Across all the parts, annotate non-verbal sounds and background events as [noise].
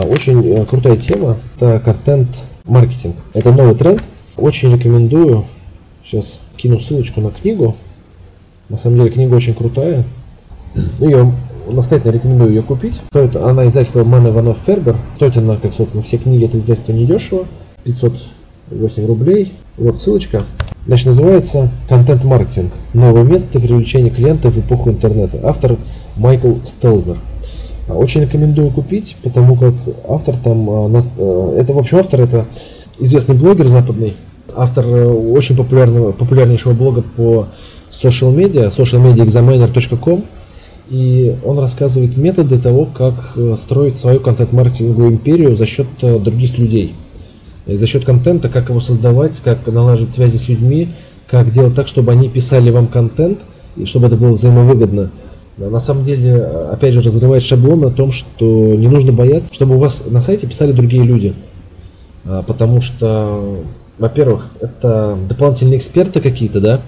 очень э, крутая тема, это контент-маркетинг. Это новый тренд. Очень рекомендую. Сейчас кину ссылочку на книгу. На самом деле книга очень крутая. Ну, я настоятельно рекомендую ее купить. Стоит она издательства Ман Иванов Фербер. Стоит она, как собственно, все книги этого издательства недешево. 508 рублей. Вот ссылочка. Значит, называется «Контент-маркетинг. Новые методы привлечения клиентов в эпоху интернета». Автор Майкл Стелзнер. Очень рекомендую купить, потому как автор там, а, э, это в общем автор это известный блогер западный, автор э, очень популярного, популярнейшего блога по social media, socialmediaexaminer.com, и он рассказывает методы того, как э, строить свою контент-маркетинговую империю за счет других людей. За счет контента, как его создавать, как налаживать связи с людьми, как делать так, чтобы они писали вам контент, и чтобы это было взаимовыгодно на самом деле, опять же, разрывает шаблон о том, что не нужно бояться, чтобы у вас на сайте писали другие люди. А, потому что, во-первых, это дополнительные эксперты какие-то, да,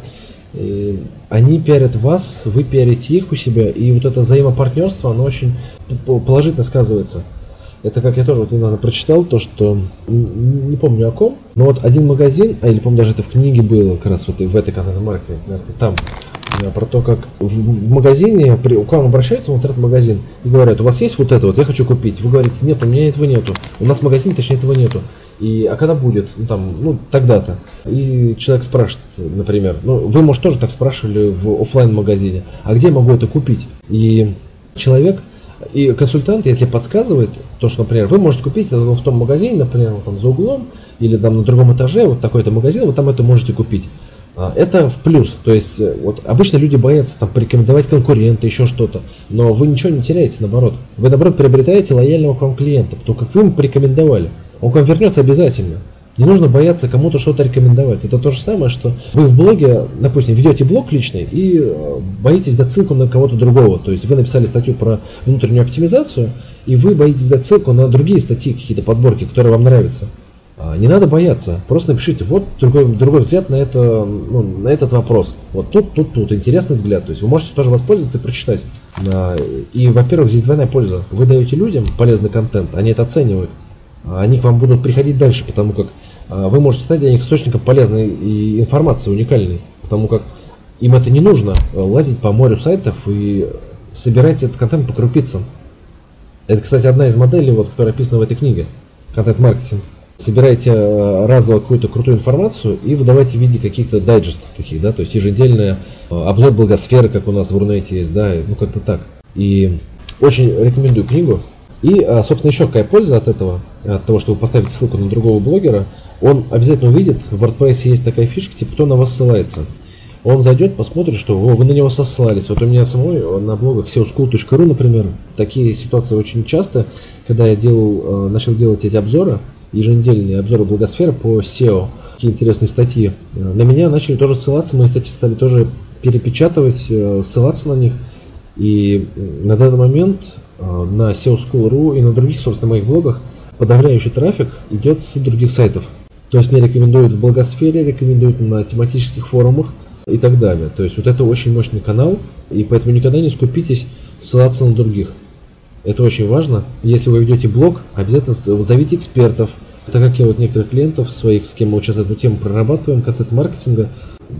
и они пиарят вас, вы пиарите их у себя, и вот это взаимопартнерство, оно очень положительно сказывается. Это как я тоже вот недавно прочитал, то что, не помню о ком, но вот один магазин, а или помню даже это в книге было, как раз в этой, в этой контент-маркетинге, там про то, как в магазине, при, к вам обращаются в интернет-магазин и говорят, у вас есть вот это вот, я хочу купить. Вы говорите, нет, у меня этого нету. У нас в магазине, точнее, этого нету. И, а когда будет? Ну, там, ну, тогда-то. И человек спрашивает, например, ну, вы, может, тоже так спрашивали в офлайн магазине а где я могу это купить? И человек, и консультант, если подсказывает, то, что, например, вы можете купить это в том магазине, например, вот там за углом, или там на другом этаже, вот такой-то магазин, вы там это можете купить. А, это в плюс. То есть, э, вот обычно люди боятся там порекомендовать конкурента, еще что-то. Но вы ничего не теряете, наоборот. Вы, наоборот, приобретаете лояльного к вам клиента, потому как вы ему порекомендовали. Он к вам вернется обязательно. Не нужно бояться кому-то что-то рекомендовать. Это то же самое, что вы в блоге, допустим, ведете блог личный и э, боитесь дать ссылку на кого-то другого. То есть вы написали статью про внутреннюю оптимизацию, и вы боитесь дать ссылку на другие статьи, какие-то подборки, которые вам нравятся. А, не надо бояться, просто напишите, вот другой, другой взгляд на, это, ну, на этот вопрос. Вот тут, тут, тут, интересный взгляд. То есть вы можете тоже воспользоваться и прочитать. А, и, во-первых, здесь двойная польза. Вы даете людям полезный контент, они это оценивают. А они к вам будут приходить дальше, потому как вы можете стать для них источником полезной информации, уникальной. Потому как им это не нужно, лазить по морю сайтов и собирать этот контент по крупицам. Это, кстати, одна из моделей, вот, которая описана в этой книге. Контент-маркетинг собираете э, разово какую-то крутую информацию и выдавайте в виде каких-то дайджестов таких, да, то есть еженедельная э, обзор благосферы, как у нас в Рунете есть, да, ну как-то так. И очень рекомендую книгу. И, э, собственно, еще какая польза от этого, от того, что вы поставите ссылку на другого блогера, он обязательно увидит, в WordPress есть такая фишка, типа, кто на вас ссылается. Он зайдет, посмотрит, что о, вы на него сослались. Вот у меня самой на блогах seoschool.ru, например, такие ситуации очень часто, когда я делал, начал делать эти обзоры, еженедельные обзоры благосферы по SEO. Какие интересные статьи. На меня начали тоже ссылаться, мои статьи стали тоже перепечатывать, э, ссылаться на них. И на данный момент э, на SEO School.ru и на других, собственно, моих блогах подавляющий трафик идет с других сайтов. То есть мне рекомендуют в благосфере, рекомендуют на тематических форумах и так далее. То есть вот это очень мощный канал, и поэтому никогда не скупитесь ссылаться на других. Это очень важно. Если вы ведете блог, обязательно зовите экспертов, так как я вот некоторых клиентов своих, с кем мы сейчас эту тему прорабатываем, контент-маркетинга,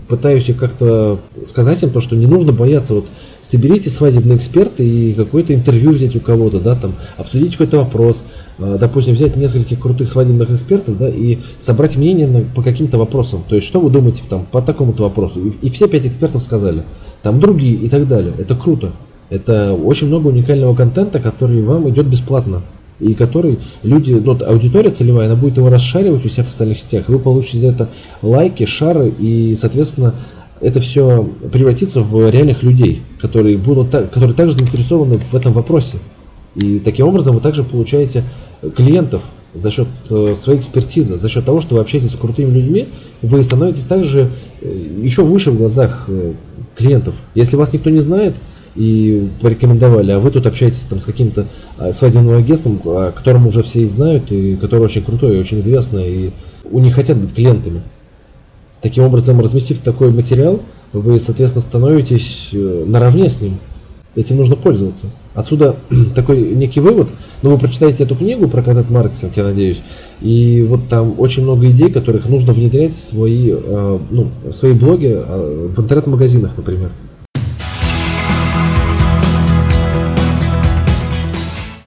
пытаюсь как-то сказать им то, что не нужно бояться. Вот соберите свадебный эксперт и какое-то интервью взять у кого-то, да, там, обсудить какой-то вопрос, а, допустим, взять нескольких крутых свадебных экспертов, да, и собрать мнение на, по каким-то вопросам. То есть, что вы думаете там по такому-то вопросу? И, и все пять экспертов сказали. Там другие и так далее. Это круто. Это очень много уникального контента, который вам идет бесплатно и который люди, ну, аудитория целевая, она будет его расшаривать у себя в социальных сетях. Вы получите за это лайки, шары, и, соответственно, это все превратится в реальных людей, которые будут, которые также заинтересованы в этом вопросе. И таким образом вы также получаете клиентов за счет э, своей экспертизы, за счет того, что вы общаетесь с крутыми людьми, вы становитесь также э, еще выше в глазах э, клиентов. Если вас никто не знает, и порекомендовали, а вы тут общаетесь там с каким-то а, свадебным агентством, о котором уже все и знают, и который очень крутой, и очень известный, и у них хотят быть клиентами. Таким образом, разместив такой материал, вы, соответственно, становитесь э, наравне с ним. Этим нужно пользоваться. Отсюда [clears throat] такой некий вывод. Но вы прочитаете эту книгу про контент-маркетинг, я надеюсь. И вот там очень много идей, которых нужно внедрять в свои, э, ну, в свои блоги э, в интернет-магазинах, например.